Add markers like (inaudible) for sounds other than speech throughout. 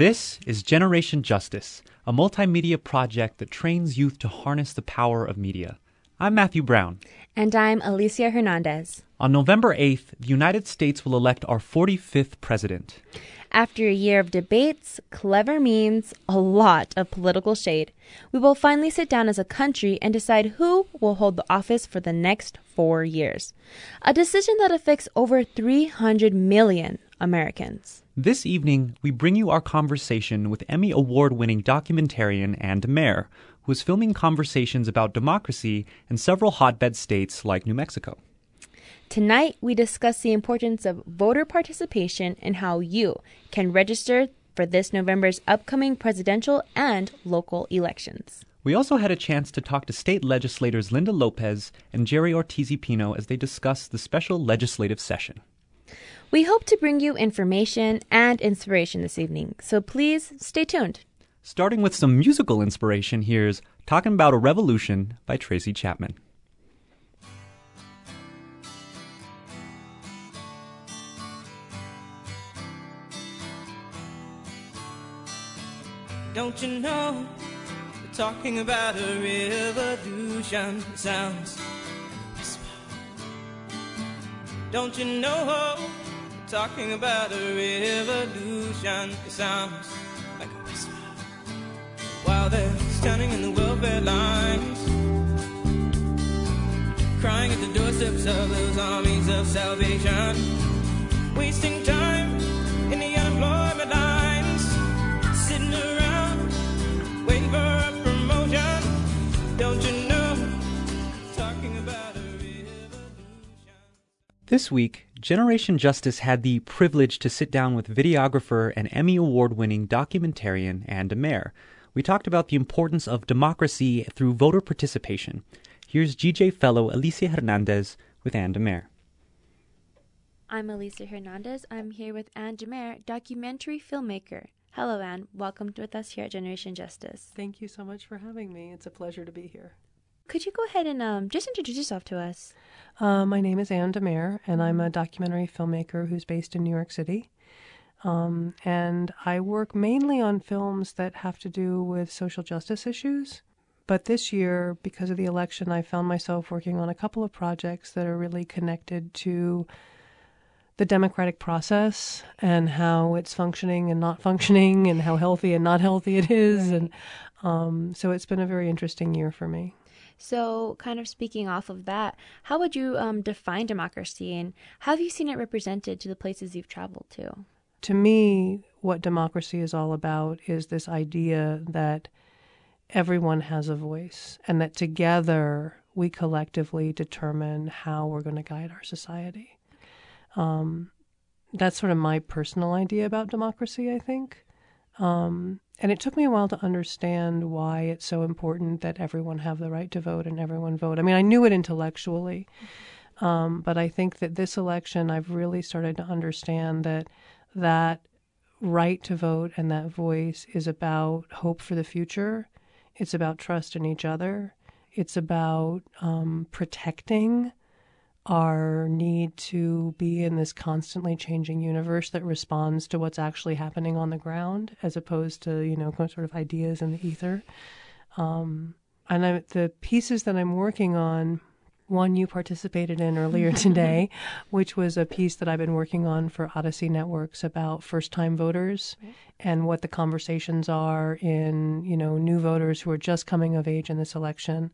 This is Generation Justice, a multimedia project that trains youth to harness the power of media. I'm Matthew Brown. And I'm Alicia Hernandez. On November 8th, the United States will elect our 45th president. After a year of debates, clever means, a lot of political shade, we will finally sit down as a country and decide who will hold the office for the next four years. A decision that affects over 300 million Americans. This evening, we bring you our conversation with Emmy Award winning documentarian Anne DeMare, who is filming conversations about democracy in several hotbed states like New Mexico. Tonight, we discuss the importance of voter participation and how you can register for this November's upcoming presidential and local elections. We also had a chance to talk to state legislators Linda Lopez and Jerry Ortiz Pino as they discuss the special legislative session. We hope to bring you information and inspiration this evening, so please stay tuned. Starting with some musical inspiration, here's Talking About a Revolution by Tracy Chapman. Don't you know? We're talking about a revolution. sounds whisper. Don't you know? Talking about a revolution. It sounds like a whisper. While they're standing in the welfare lines, crying at the doorsteps of those armies of salvation, wasting time in the unemployment lines, sitting around waiting for a promotion. Don't you know? Talking about a revolution. This week, Generation Justice had the privilege to sit down with videographer and Emmy Award winning documentarian Anne DeMare. We talked about the importance of democracy through voter participation. Here's GJ fellow Alicia Hernandez with Anne DeMare. I'm Alicia Hernandez. I'm here with Anne Demare, documentary filmmaker. Hello, Anne. Welcome with us here at Generation Justice. Thank you so much for having me. It's a pleasure to be here. Could you go ahead and um, just introduce yourself to us? Uh, my name is Anne DeMare, and I'm a documentary filmmaker who's based in New York City. Um, and I work mainly on films that have to do with social justice issues. But this year, because of the election, I found myself working on a couple of projects that are really connected to the democratic process and how it's functioning and not (laughs) functioning and how healthy and not healthy it is. And um, so it's been a very interesting year for me. So, kind of speaking off of that, how would you um, define democracy and how have you seen it represented to the places you've traveled to? to me, what democracy is all about is this idea that everyone has a voice and that together we collectively determine how we're going to guide our society. Um, that's sort of my personal idea about democracy, I think. Um, and it took me a while to understand why it's so important that everyone have the right to vote and everyone vote. I mean, I knew it intellectually, um, but I think that this election, I've really started to understand that that right to vote and that voice is about hope for the future. It's about trust in each other. It's about um, protecting our need to be in this constantly changing universe that responds to what's actually happening on the ground, as opposed to you know sort of ideas in the ether. Um, and I, the pieces that I'm working on one you participated in earlier (laughs) today, which was a piece that I've been working on for Odyssey Networks about first time voters right. and what the conversations are in, you know, new voters who are just coming of age in this election.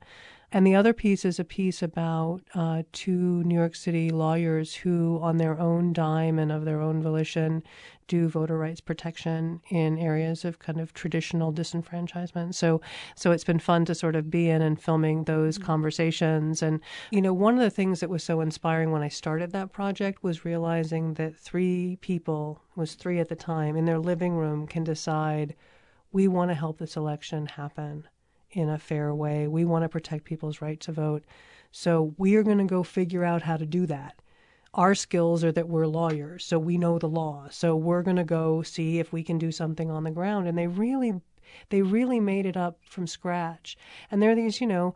And the other piece is a piece about uh, two New York City lawyers who, on their own dime and of their own volition, do voter rights protection in areas of kind of traditional disenfranchisement. So, so it's been fun to sort of be in and filming those mm-hmm. conversations. And you know, one of the things that was so inspiring when I started that project was realizing that three people was three at the time in their living room can decide we want to help this election happen in a fair way. We want to protect people's right to vote. So we are going to go figure out how to do that. Our skills are that we're lawyers, so we know the law. So we're going to go see if we can do something on the ground. And they really, they really made it up from scratch. And there are these, you know,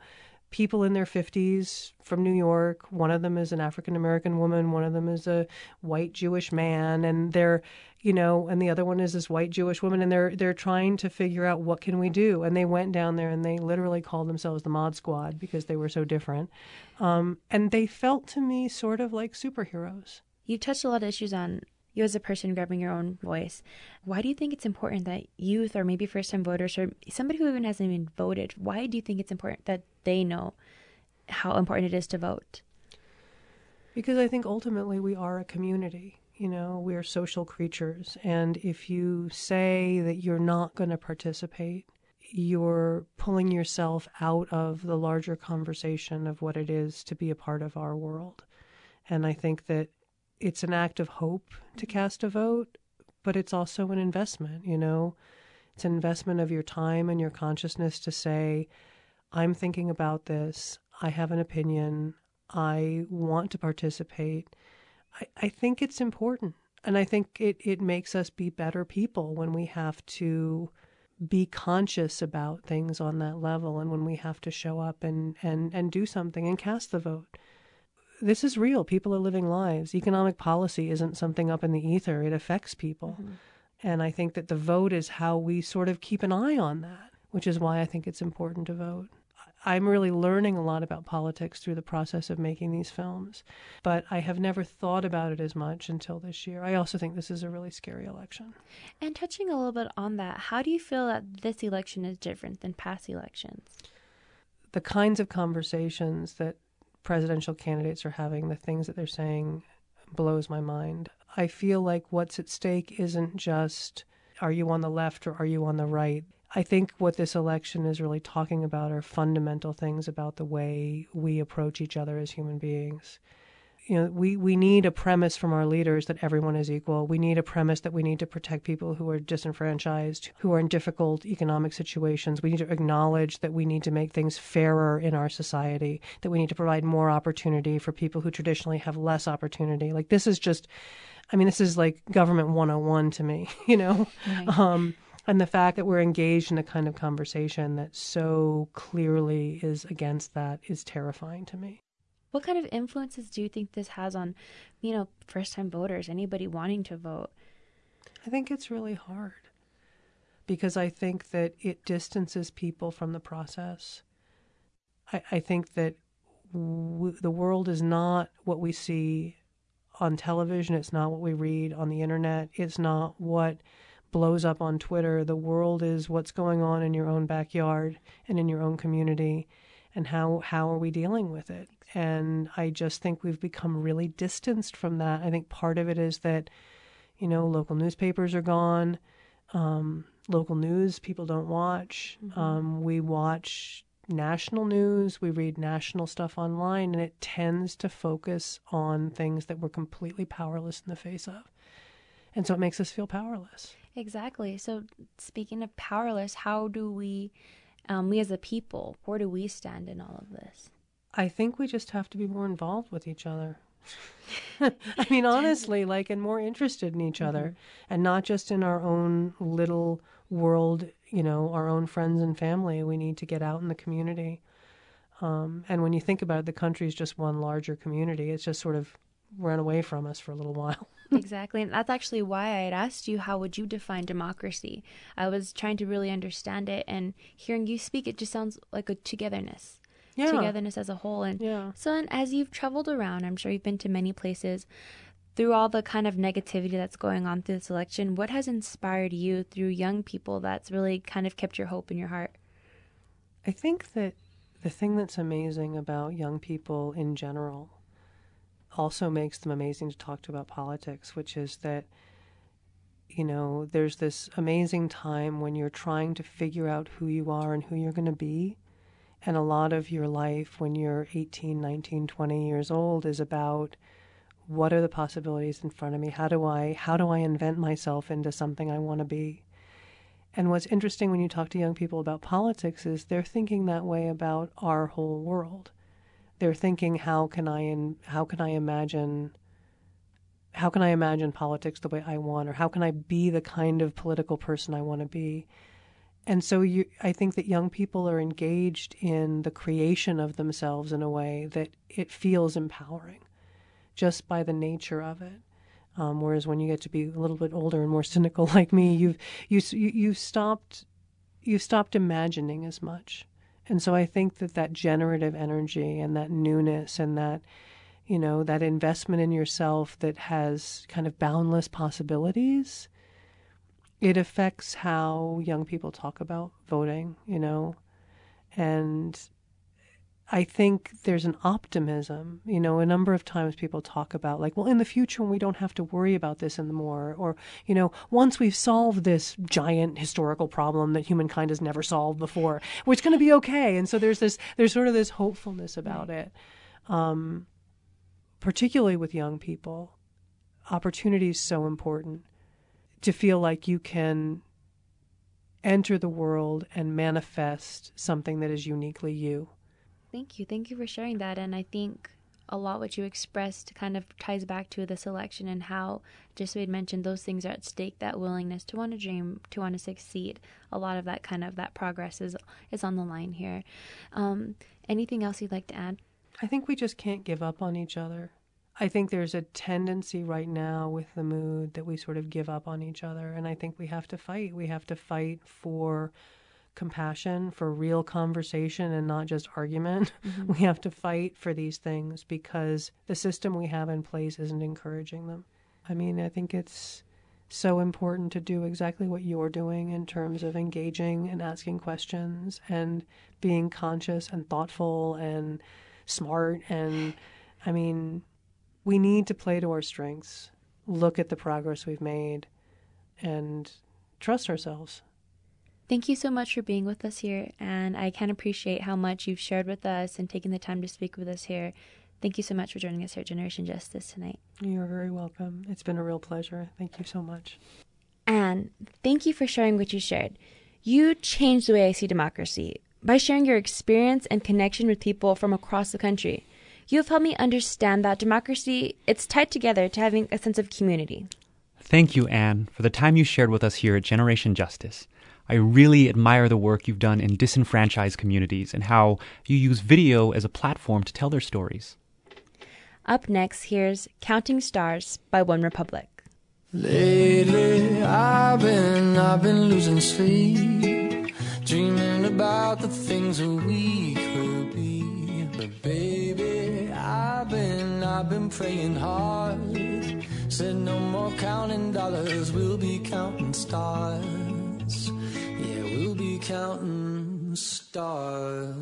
people in their 50s from New York. One of them is an African American woman, one of them is a white Jewish man, and they're you know, and the other one is this white Jewish woman, and they're they're trying to figure out what can we do. And they went down there and they literally called themselves the Mod Squad because they were so different, um, and they felt to me sort of like superheroes. You've touched a lot of issues on you as a person grabbing your own voice. Why do you think it's important that youth, or maybe first time voters, or somebody who even hasn't even voted, why do you think it's important that they know how important it is to vote? Because I think ultimately we are a community. You know, we're social creatures. And if you say that you're not going to participate, you're pulling yourself out of the larger conversation of what it is to be a part of our world. And I think that it's an act of hope to cast a vote, but it's also an investment, you know? It's an investment of your time and your consciousness to say, I'm thinking about this. I have an opinion. I want to participate. I, I think it's important. And I think it, it makes us be better people when we have to be conscious about things on that level and when we have to show up and, and, and do something and cast the vote. This is real. People are living lives. Economic policy isn't something up in the ether, it affects people. Mm-hmm. And I think that the vote is how we sort of keep an eye on that, which is why I think it's important to vote. I'm really learning a lot about politics through the process of making these films, but I have never thought about it as much until this year. I also think this is a really scary election. And touching a little bit on that, how do you feel that this election is different than past elections? The kinds of conversations that presidential candidates are having, the things that they're saying, blows my mind. I feel like what's at stake isn't just are you on the left or are you on the right? I think what this election is really talking about are fundamental things about the way we approach each other as human beings. You know, we, we need a premise from our leaders that everyone is equal. We need a premise that we need to protect people who are disenfranchised, who are in difficult economic situations. We need to acknowledge that we need to make things fairer in our society, that we need to provide more opportunity for people who traditionally have less opportunity. Like, this is just, I mean, this is like government 101 to me, (laughs) you know? Right. Um, and the fact that we're engaged in a kind of conversation that so clearly is against that is terrifying to me. What kind of influences do you think this has on, you know, first time voters, anybody wanting to vote? I think it's really hard because I think that it distances people from the process. I, I think that w- the world is not what we see on television, it's not what we read on the internet, it's not what blows up on Twitter. The world is what's going on in your own backyard and in your own community and how how are we dealing with it? And I just think we've become really distanced from that. I think part of it is that, you know, local newspapers are gone. Um, local news people don't watch. Mm-hmm. Um, we watch national news, we read national stuff online, and it tends to focus on things that we're completely powerless in the face of. And so it makes us feel powerless. Exactly. So, speaking of powerless, how do we, um, we as a people, where do we stand in all of this? I think we just have to be more involved with each other. (laughs) I mean, honestly, like, and more interested in each mm-hmm. other and not just in our own little world, you know, our own friends and family. We need to get out in the community. Um, and when you think about it, the country is just one larger community. It's just sort of run away from us for a little (laughs) while. Exactly. And that's actually why I had asked you, how would you define democracy? I was trying to really understand it, and hearing you speak, it just sounds like a togetherness. Yeah. Togetherness as a whole. And yeah. so, and as you've traveled around, I'm sure you've been to many places. Through all the kind of negativity that's going on through this election, what has inspired you through young people that's really kind of kept your hope in your heart? I think that the thing that's amazing about young people in general also makes them amazing to talk to about politics, which is that, you know, there's this amazing time when you're trying to figure out who you are and who you're going to be. And a lot of your life when you're 18, 19, 20 years old is about what are the possibilities in front of me? How do I how do I invent myself into something I want to be? And what's interesting when you talk to young people about politics is they're thinking that way about our whole world they're thinking how can I in, how can I imagine how can I imagine politics the way I want or how can I be the kind of political person I want to be and so you, I think that young people are engaged in the creation of themselves in a way that it feels empowering just by the nature of it Um, whereas when you get to be a little bit older and more cynical (laughs) like me, you've you you you've stopped you've stopped imagining as much. And so I think that that generative energy and that newness and that you know that investment in yourself that has kind of boundless possibilities it affects how young people talk about voting, you know, and I think there's an optimism. You know, a number of times people talk about, like, well, in the future, when we don't have to worry about this anymore, or, you know, once we've solved this giant historical problem that humankind has never solved before, well, it's going to be okay. And so there's this, there's sort of this hopefulness about it, um, particularly with young people. Opportunity is so important to feel like you can enter the world and manifest something that is uniquely you. Thank you. Thank you for sharing that. And I think a lot what you expressed kind of ties back to this election and how just we had mentioned those things are at stake that willingness to want to dream to want to succeed a lot of that kind of that progress is is on the line here um, anything else you'd like to add i think we just can't give up on each other i think there's a tendency right now with the mood that we sort of give up on each other and i think we have to fight we have to fight for compassion, for real conversation and not just argument. (laughs) Mm-hmm. We have to fight for these things because the system we have in place isn't encouraging them. I mean, I think it's so important to do exactly what you're doing in terms of engaging and asking questions and being conscious and thoughtful and smart. And I mean, we need to play to our strengths, look at the progress we've made, and trust ourselves. Thank you so much for being with us here, and I can appreciate how much you've shared with us and taken the time to speak with us here. Thank you so much for joining us here at Generation Justice tonight. You're very welcome. It's been a real pleasure. Thank you so much. And thank you for sharing what you shared. You changed the way I see democracy by sharing your experience and connection with people from across the country. You have helped me understand that democracy, it's tied together to having a sense of community. Thank you, Anne, for the time you shared with us here at Generation Justice. I really admire the work you've done in disenfranchised communities and how you use video as a platform to tell their stories. Up next, here's Counting Stars by OneRepublic. Lately, I've been, I've been losing sleep, dreaming about the things that we could be. But baby, I've been, I've been praying hard. Said no more counting dollars, we'll be counting stars counting stars.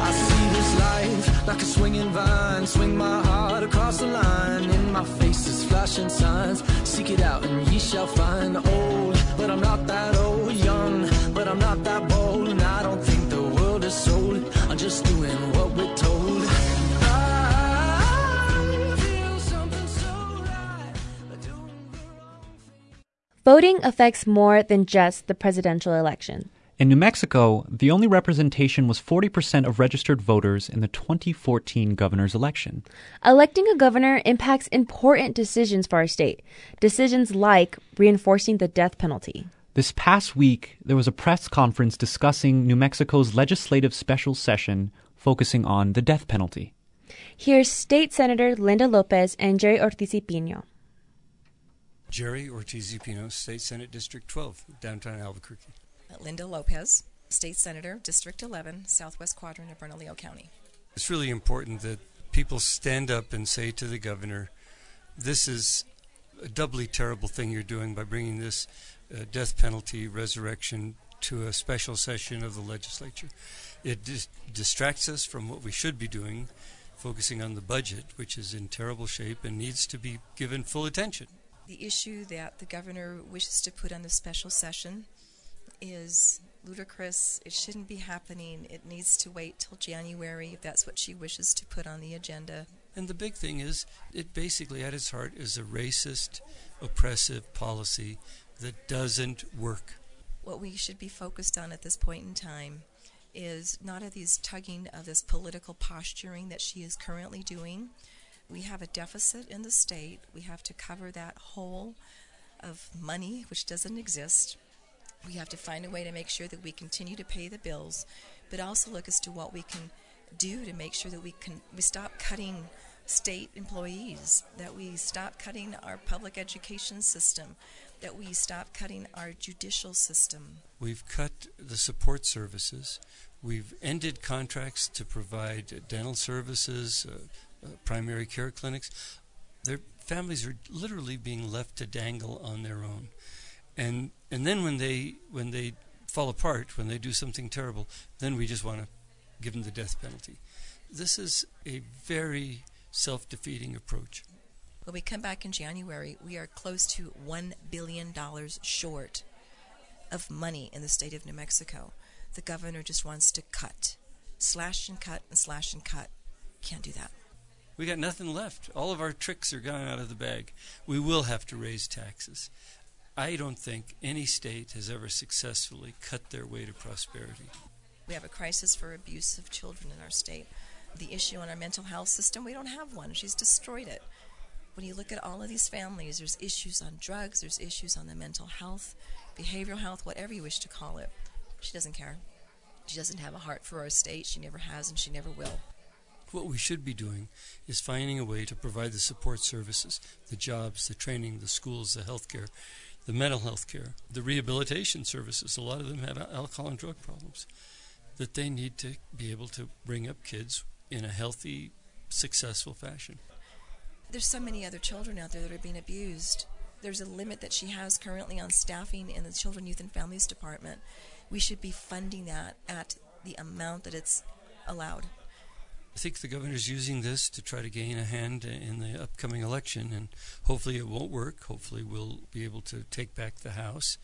I see this life like a swinging vine. Swing my heart across the line. In my face is flashing signs. Seek it out and ye shall find. Old, but I'm not that old. Young, but I'm not that just doing what we're told. Voting affects more than just the presidential election. In New Mexico, the only representation was 40% of registered voters in the 2014 governor's election. Electing a governor impacts important decisions for our state, decisions like reinforcing the death penalty. This past week, there was a press conference discussing New Mexico's legislative special session focusing on the death penalty. Here's State Senator Linda Lopez and Jerry Ortiz Pino. Jerry Ortiz Pino, State Senate District 12, downtown Albuquerque. Linda Lopez, State Senator, District 11, Southwest Quadrant of Bernalillo County. It's really important that people stand up and say to the governor, this is a doubly terrible thing you're doing by bringing this death penalty resurrection to a special session of the legislature. It dis- distracts us from what we should be doing, focusing on the budget, which is in terrible shape and needs to be given full attention. The issue that the governor wishes to put on the special session is ludicrous. It shouldn't be happening. It needs to wait till January if that's what she wishes to put on the agenda. And the big thing is, it basically at its heart is a racist, oppressive policy that doesn't work. What we should be focused on at this point in time is not of these tugging of this political posturing that she is currently doing, We have a deficit in the state. We have to cover that hole of money, which doesn't exist. We have to find a way to make sure that we continue to pay the bills, but also look as to what we can do to make sure that we can we stop cutting state employees, that we stop cutting our public education system, that we stop cutting our judicial system. We've cut the support services. We've ended contracts to provide dental services, uh, uh, primary care clinics. Their families are literally being left to dangle on their own, and and then when they when they fall apart, when they do something terrible, then we just want to give them the death penalty. This is a very self defeating approach. When we come back in January, we are close to $1 billion short of money in the state of New Mexico. The governor just wants to cut, slash and cut and slash and cut. Can't do that. We got nothing left. All of our tricks are gone out of the bag. We will have to raise taxes. I don't think any state has ever successfully cut their way to prosperity. We have a crisis for abuse of children in our state the issue on our mental health system, we don't have one. She's destroyed it. When you look at all of these families, there's issues on drugs, there's issues on the mental health, behavioral health, whatever you wish to call it. She doesn't care. She doesn't have a heart for our state. She never has, and she never will. What we should be doing is finding a way to provide the support services, the jobs, the training, the schools, the health care, the mental health care, the rehabilitation services. A lot of them have alcohol and drug problems that they need to be able to bring up kids in a healthy, successful fashion. There's so many other children out there that are being abused. There's a limit that she has currently on staffing in the Children, Youth, and Families Department. We should be funding that at the amount that it's allowed. I think the governor's using this to try to gain a hand in the upcoming election, and hopefully it won't work. Hopefully, we'll be able to take back the House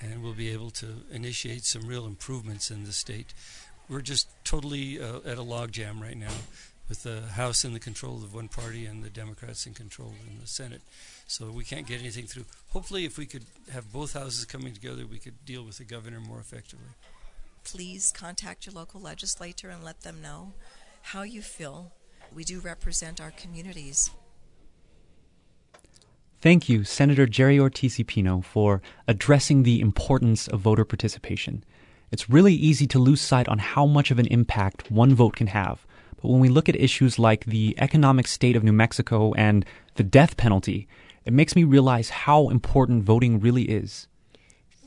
and we'll be able to initiate some real improvements in the state we're just totally uh, at a logjam right now with the House in the control of one party and the Democrats in control in the Senate. So we can't get anything through. Hopefully, if we could have both houses coming together, we could deal with the governor more effectively. Please contact your local legislator and let them know how you feel. We do represent our communities. Thank you, Senator Jerry Ortiz Pino, for addressing the importance of voter participation. It's really easy to lose sight on how much of an impact one vote can have. But when we look at issues like the economic state of New Mexico and the death penalty, it makes me realize how important voting really is.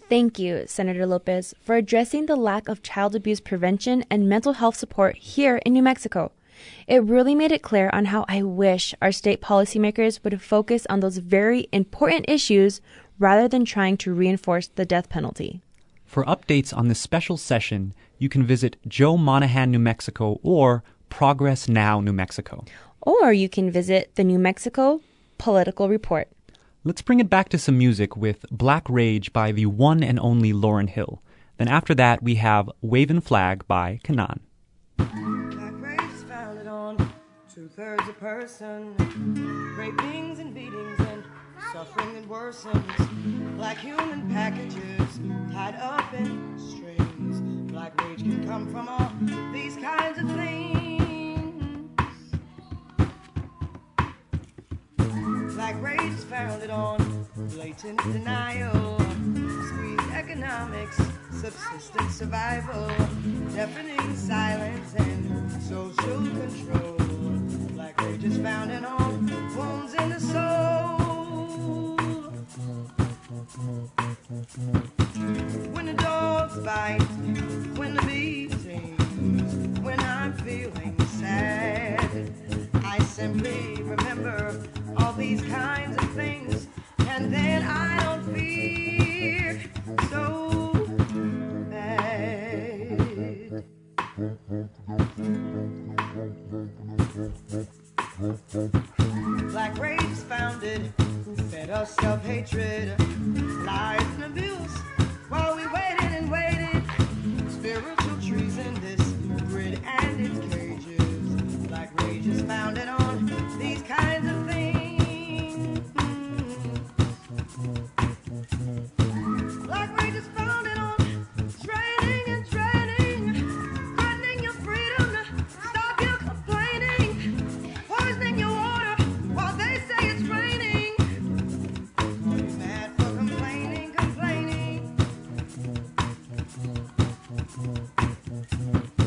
Thank you, Senator Lopez, for addressing the lack of child abuse prevention and mental health support here in New Mexico. It really made it clear on how I wish our state policymakers would focus on those very important issues rather than trying to reinforce the death penalty. For updates on this special session, you can visit Joe Monahan, New Mexico or Progress Now, New Mexico. Or you can visit the New Mexico Political Report. Let's bring it back to some music with Black Rage by the one and only Lauryn Hill. Then after that, we have Wavin' Flag by K'naan. Black rage is founded on two thirds a person, rapings and beatings and suffering that worsens. Black human packages denial, squeezed economics, subsistence survival, Old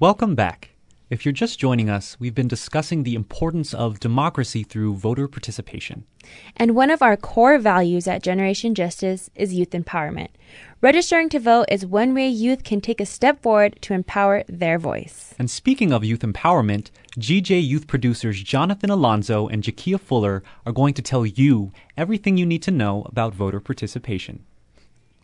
Welcome back. If you're just joining us, we've been discussing the importance of democracy through voter participation. And one of our core values at Generation Justice is youth empowerment. Registering to vote is one way youth can take a step forward to empower their voice. And speaking of youth empowerment, GJ youth producers Jonathan Alonso and Jakia Fuller are going to tell you everything you need to know about voter participation.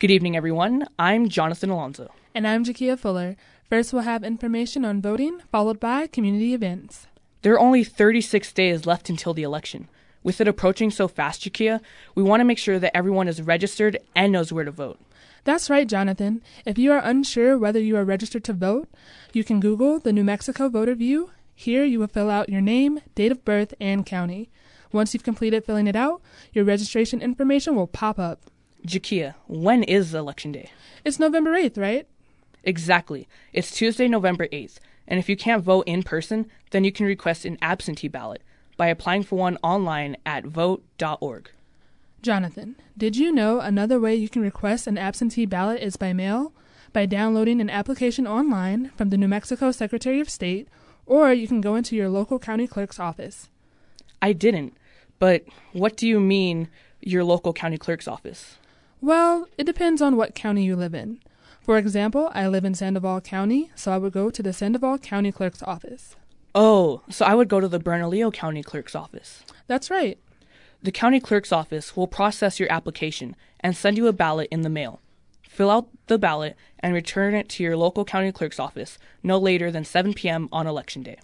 Good evening, everyone. I'm Jonathan Alonso. And I'm Jakia Fuller. First, we'll have information on voting, followed by community events. There are only 36 days left until the election. With it approaching so fast, Jakia, we want to make sure that everyone is registered and knows where to vote. That's right, Jonathan. If you are unsure whether you are registered to vote, you can Google the New Mexico Voter View. Here, you will fill out your name, date of birth, and county. Once you've completed filling it out, your registration information will pop up. Jakia, when is Election Day? It's November 8th, right? Exactly. It's Tuesday, November 8th. And if you can't vote in person, then you can request an absentee ballot by applying for one online at vote.org. Jonathan, did you know another way you can request an absentee ballot is by mail? By downloading an application online from the New Mexico Secretary of State, or you can go into your local county clerk's office. I didn't. But what do you mean, your local county clerk's office? Well, it depends on what county you live in. For example, I live in Sandoval County, so I would go to the Sandoval County Clerk's office. Oh, so I would go to the Bernalillo County Clerk's office. That's right. The county clerk's office will process your application and send you a ballot in the mail. Fill out the ballot and return it to your local county clerk's office no later than 7 p.m. on election day.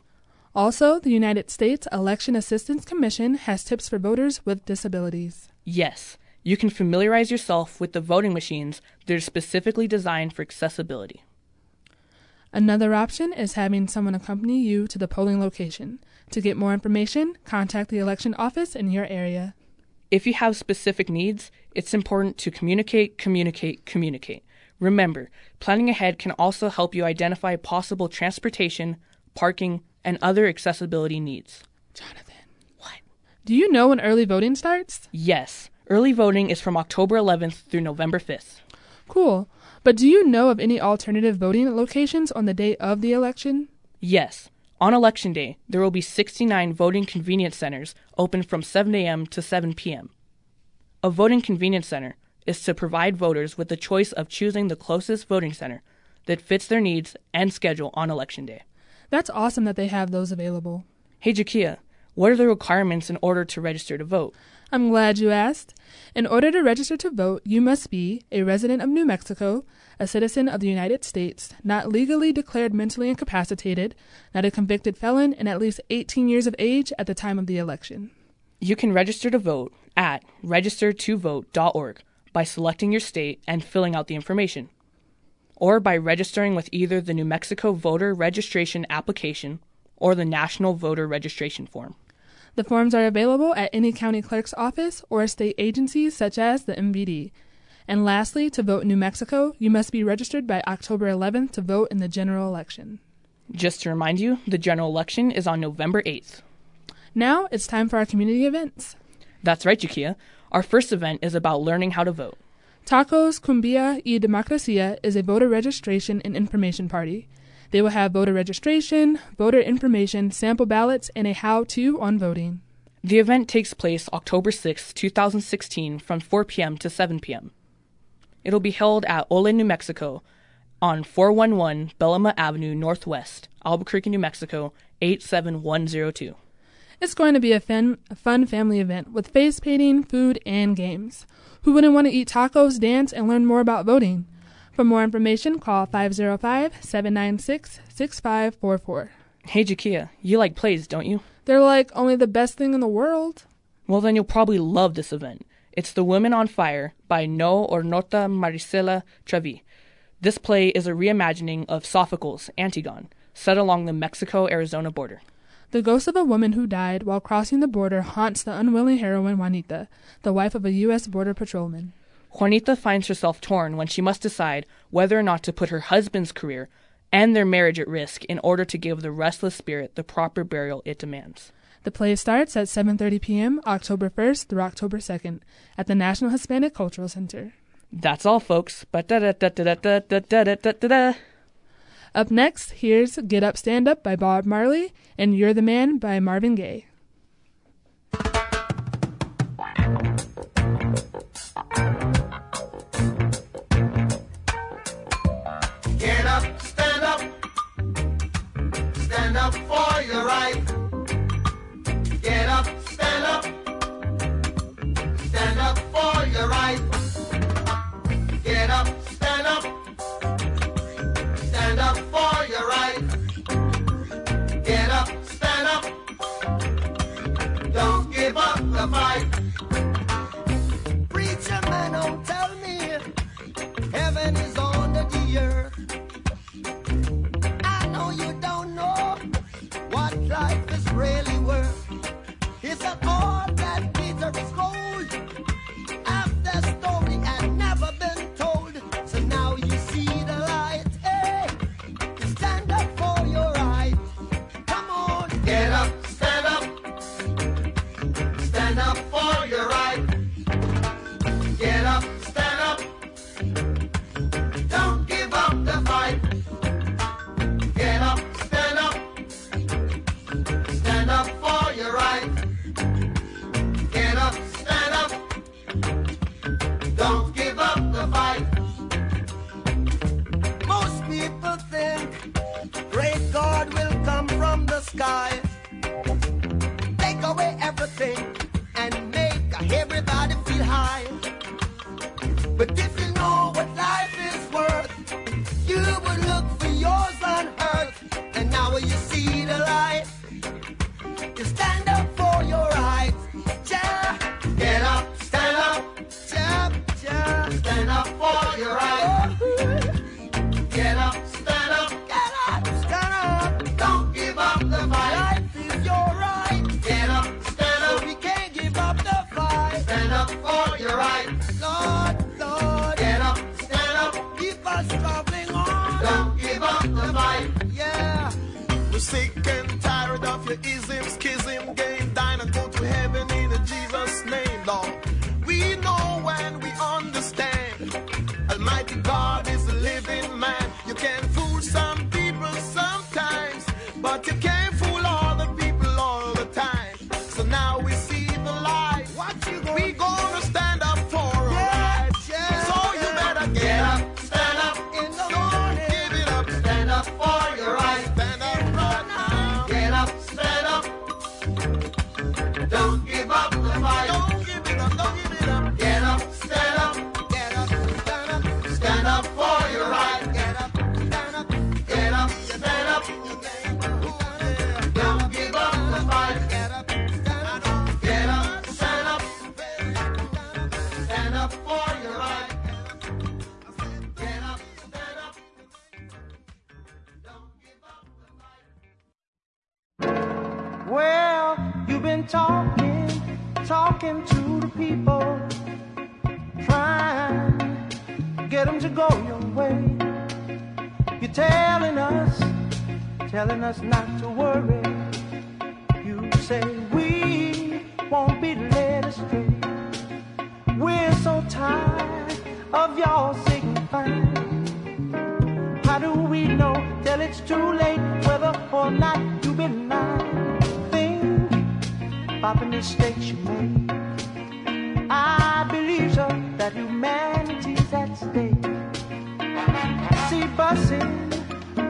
Also, the United States Election Assistance Commission has tips for voters with disabilities. Yes, you can familiarize yourself with the voting machines that are specifically designed for accessibility. Another option is having someone accompany you to the polling location. To get more information, contact the election office in your area. If you have specific needs, it's important to communicate, communicate, communicate. Remember, planning ahead can also help you identify possible transportation, parking, and other accessibility needs. Jonathan. What? Do you know when early voting starts? Yes, early voting is from October 11th through November 5th. Cool. But do you know of any alternative voting locations on the day of the election? Yes. On election day, there will be 69 voting convenience centers open from 7 a.m. to 7 p.m. A voting convenience center is to provide voters with the choice of choosing the closest voting center that fits their needs and schedule on election day. That's awesome that they have those available. Hey, Jakia, what are the requirements in order to register to vote? I'm glad you asked. In order to register to vote, you must be a resident of New Mexico, a citizen of the United States, not legally declared mentally incapacitated, not a convicted felon, and at least 18 years of age at the time of the election. You can register to vote at registertovote.org by selecting your state and filling out the information, or by registering with either the New Mexico Voter Registration Application or the National Voter Registration Form. The forms are available at any county clerk's office or state agencies such as the MVD. And lastly, to vote in New Mexico, you must be registered by October 11th to vote in the general election. Just to remind you, the general election is on November 8th. Now it's time for our community events. That's right, Jakia. Our first event is about learning how to vote. Tacos Cumbia y Democracia is a voter registration and information party. They will have voter registration, voter information, sample ballots, and a how to on voting. The event takes place October 6, 2016, from 4 p.m. to 7 p.m. It'll be held at Ole, New Mexico, on 411 Bellamah Avenue Northwest, Albuquerque, New Mexico, 87102. It's going to be a fun, a fun family event with face painting, food, and games. Who wouldn't want to eat tacos, dance, and learn more about voting? For more information, call 505 796 6544. Hey, Jakia, you like plays, don't you? They're like only the best thing in the world. Well, then you'll probably love this event. It's The Women on Fire by No or Nota Maricela Trevi. This play is a reimagining of Sophocles' Antigone, set along the Mexico Arizona border. The ghost of a woman who died while crossing the border haunts the unwilling heroine Juanita, the wife of a U.S. Border Patrolman. Juanita finds herself torn when she must decide whether or not to put her husband's career and their marriage at risk in order to give the restless spirit the proper burial it demands. The play starts at 7:30 p.m. October 1st through October 2nd at the National Hispanic Cultural Center. That's all, folks. Up next, here's Get Up Stand Up by Bob Marley and You're the Man by Marvin Gaye. For your right. Busing,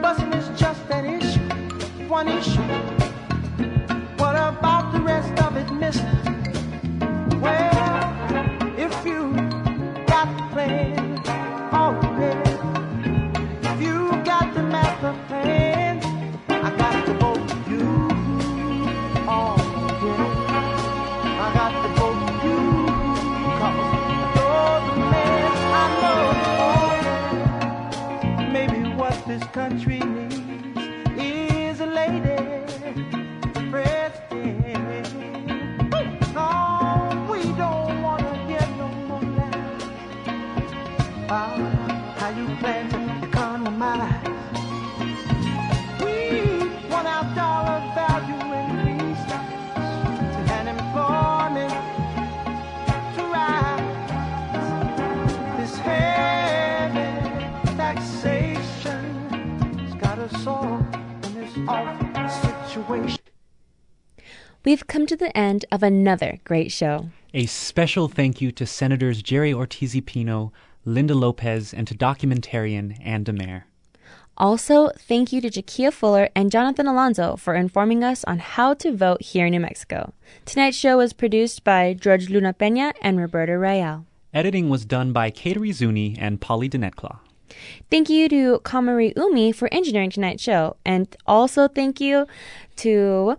busing is just an issue, one issue. What about the rest of it, mister? Situation. We've come to the end of another great show. A special thank you to Senators Jerry Ortiz Pino, Linda Lopez, and to documentarian Ann Demare. Also, thank you to Jakia Fuller and Jonathan Alonso for informing us on how to vote here in New Mexico. Tonight's show was produced by George Luna Peña and Roberto Real. Editing was done by Kateri Zuni and Polly Denetkla. Thank you to Kamari Umi for engineering tonight's show. And also thank you to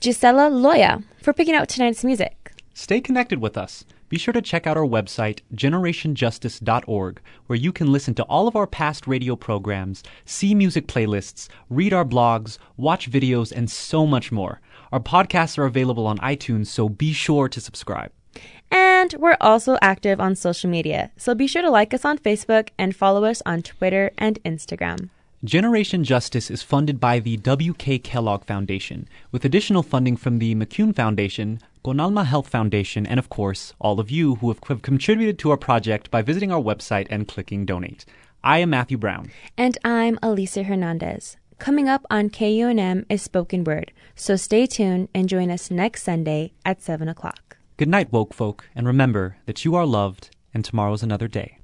Gisela Loya for picking out tonight's music. Stay connected with us. Be sure to check out our website, generationjustice.org, where you can listen to all of our past radio programs, see music playlists, read our blogs, watch videos, and so much more. Our podcasts are available on iTunes, so be sure to subscribe. And we're also active on social media, so be sure to like us on Facebook and follow us on Twitter and Instagram. Generation Justice is funded by the W.K. Kellogg Foundation, with additional funding from the McCune Foundation, Con Alma Health Foundation, and of course, all of you who have have contributed to our project by visiting our website and clicking donate. I am Matthew Brown. And I'm Elisa Hernandez. Coming up on KUNM is Spoken Word, so stay tuned and join us next Sunday at 7 o'clock. Good night, woke folk, and remember that you are loved and tomorrow's another day.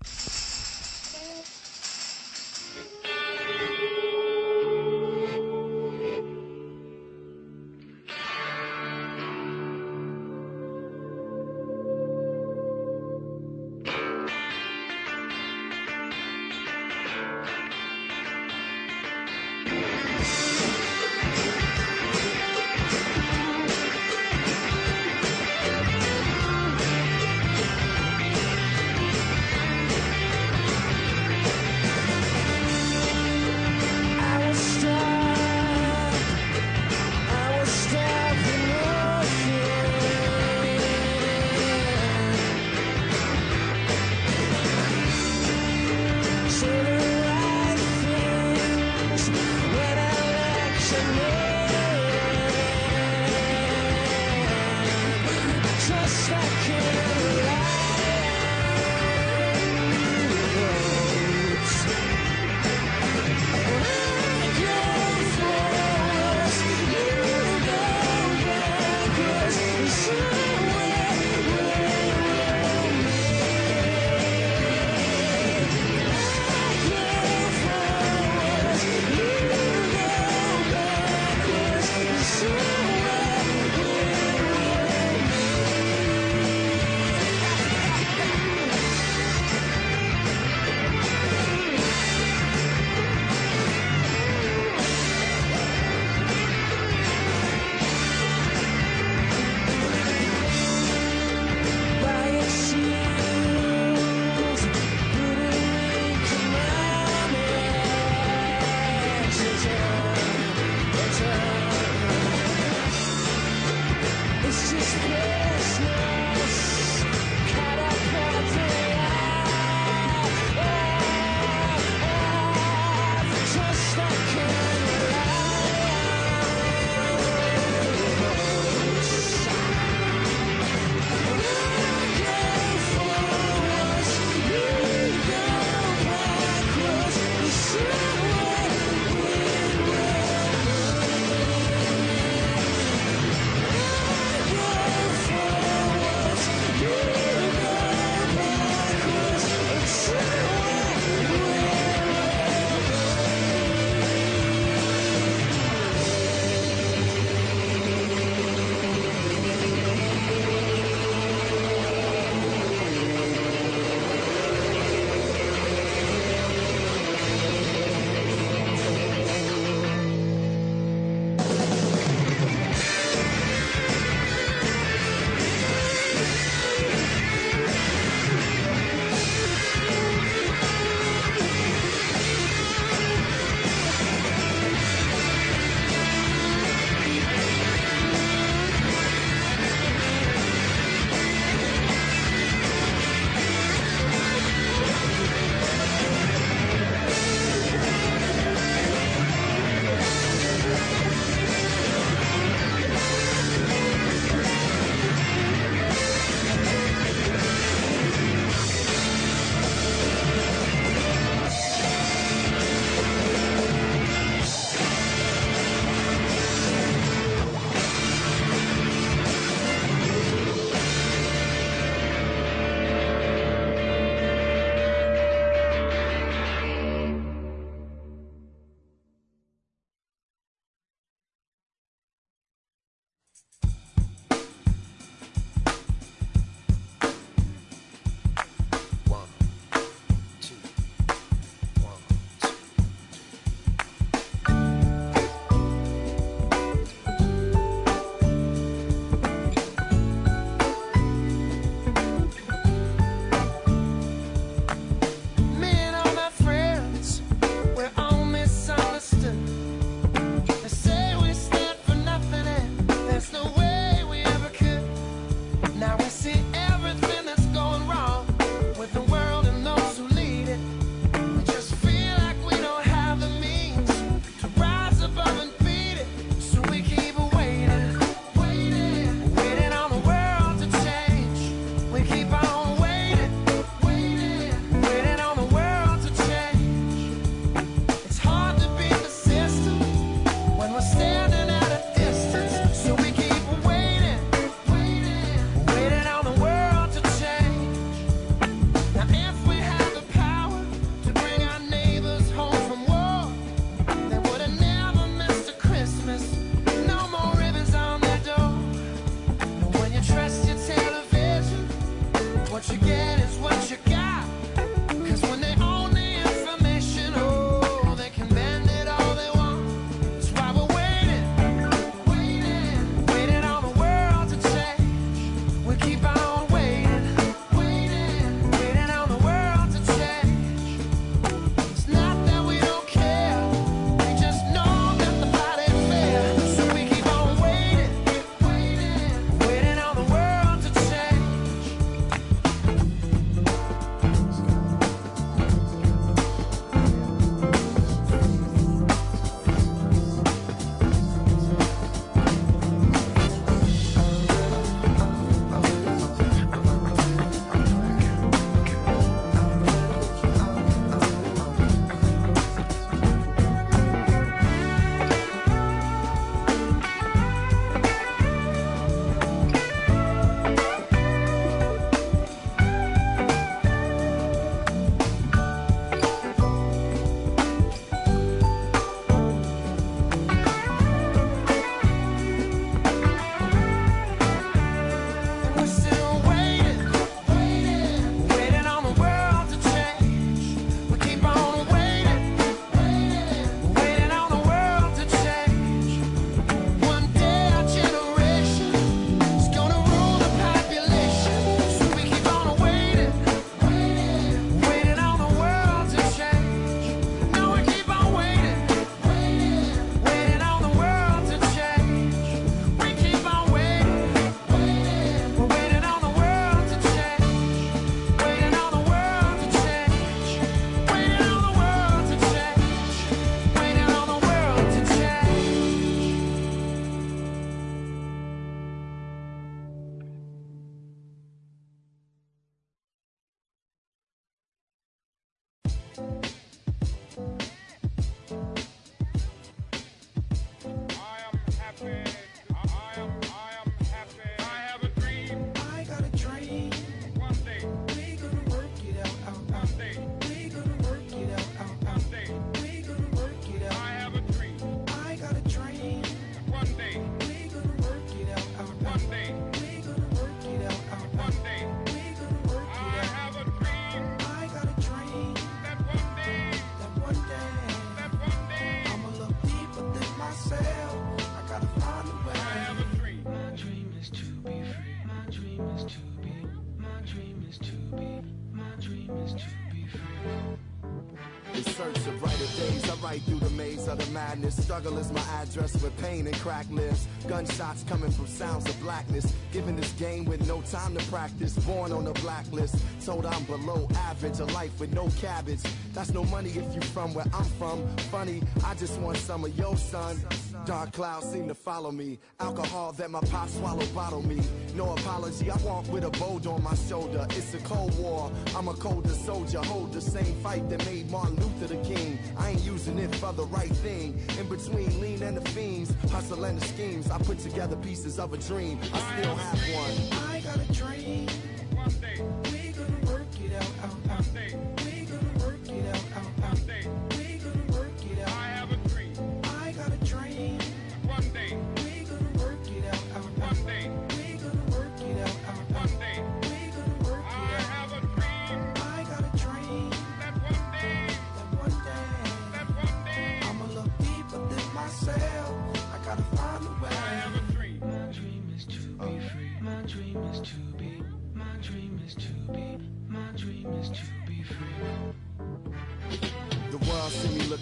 Struggle is my address with pain and crack lips. Gunshots coming from sounds of blackness. Given this game with no time to practice. Born on the blacklist. Told I'm below average. A life with no cabbage. That's no money if you from where I'm from. Funny, I just want some of your son. Dark clouds seem to follow me. Alcohol that my pop swallowed bottle me. No apology, I walk with a bold on my shoulder. It's a cold war. I'm a colder soldier. Hold the same fight that made Martin Luther the king. I ain't using it for the right thing. In between lean and the fiends, hustle and the schemes. I put together pieces of a dream. I still have one. I got a dream.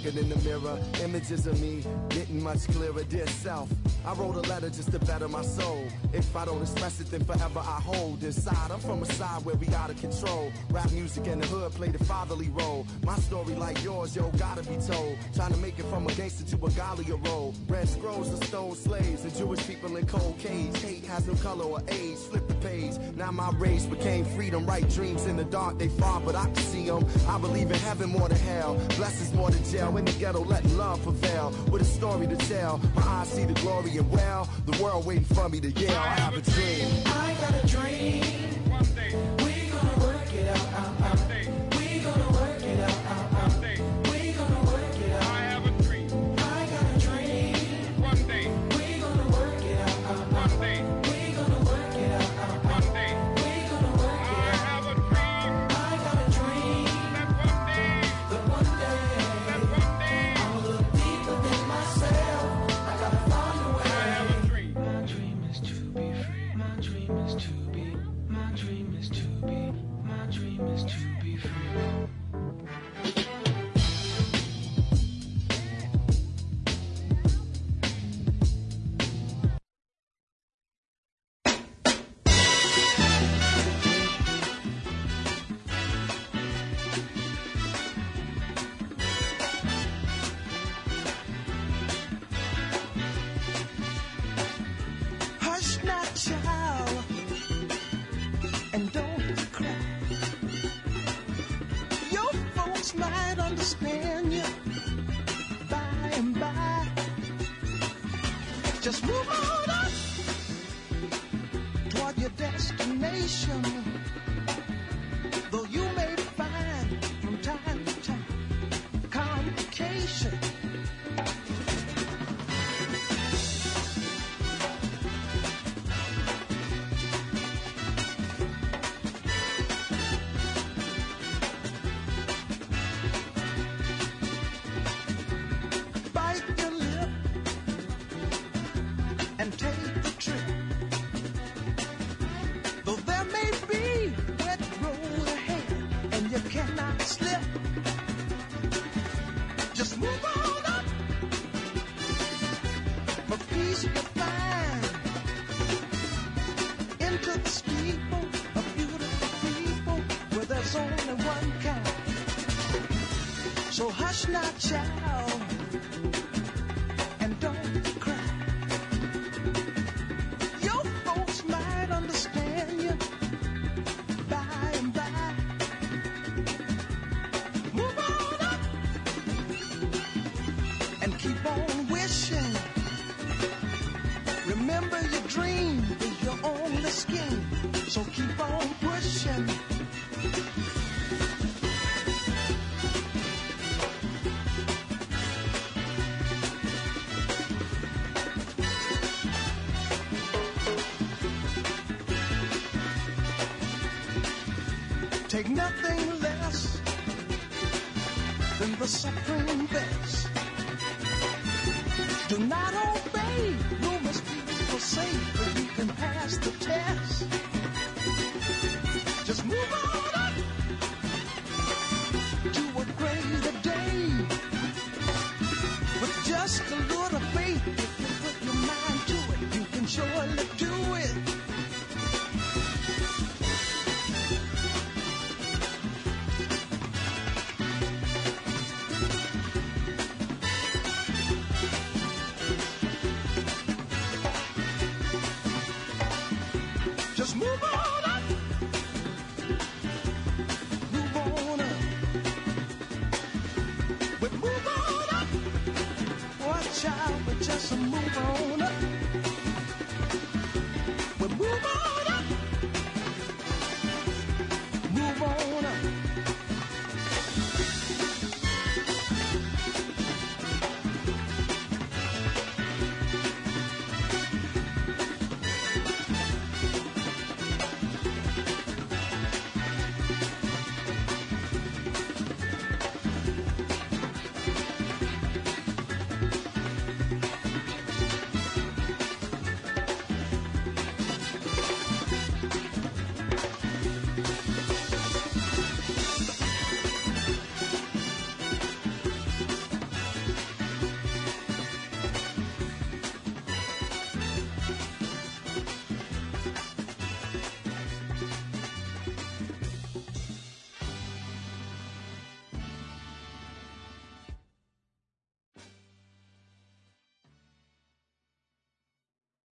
Looking in the mirror, images of me getting much clearer. Dear self, I wrote a letter just to better my soul. If I don't express it, then forever I hold inside. I'm from a side where we out of control. Rap music and the hood play the fatherly role. My story, like yours, yo, gotta be told. Trying to make it from a gangster to a Galia role. Red scrolls of stone slaves and Jewish people in cold cage. Hate has no color or age. Flip the page. Now my race became freedom. Right dreams in the dark, they far, but I can see them. I believe in heaven more than hell. Blessings more than jail. In the ghetto, let love prevail. With a story to tell. My eyes see the glory and well. The world waiting for me to yell. I have a dream. I got a dream. One day. And take nothing less than the supreme best. Do not obey rumors people say, but you can pass the test. Just move on up to a greater day. With just a little faith,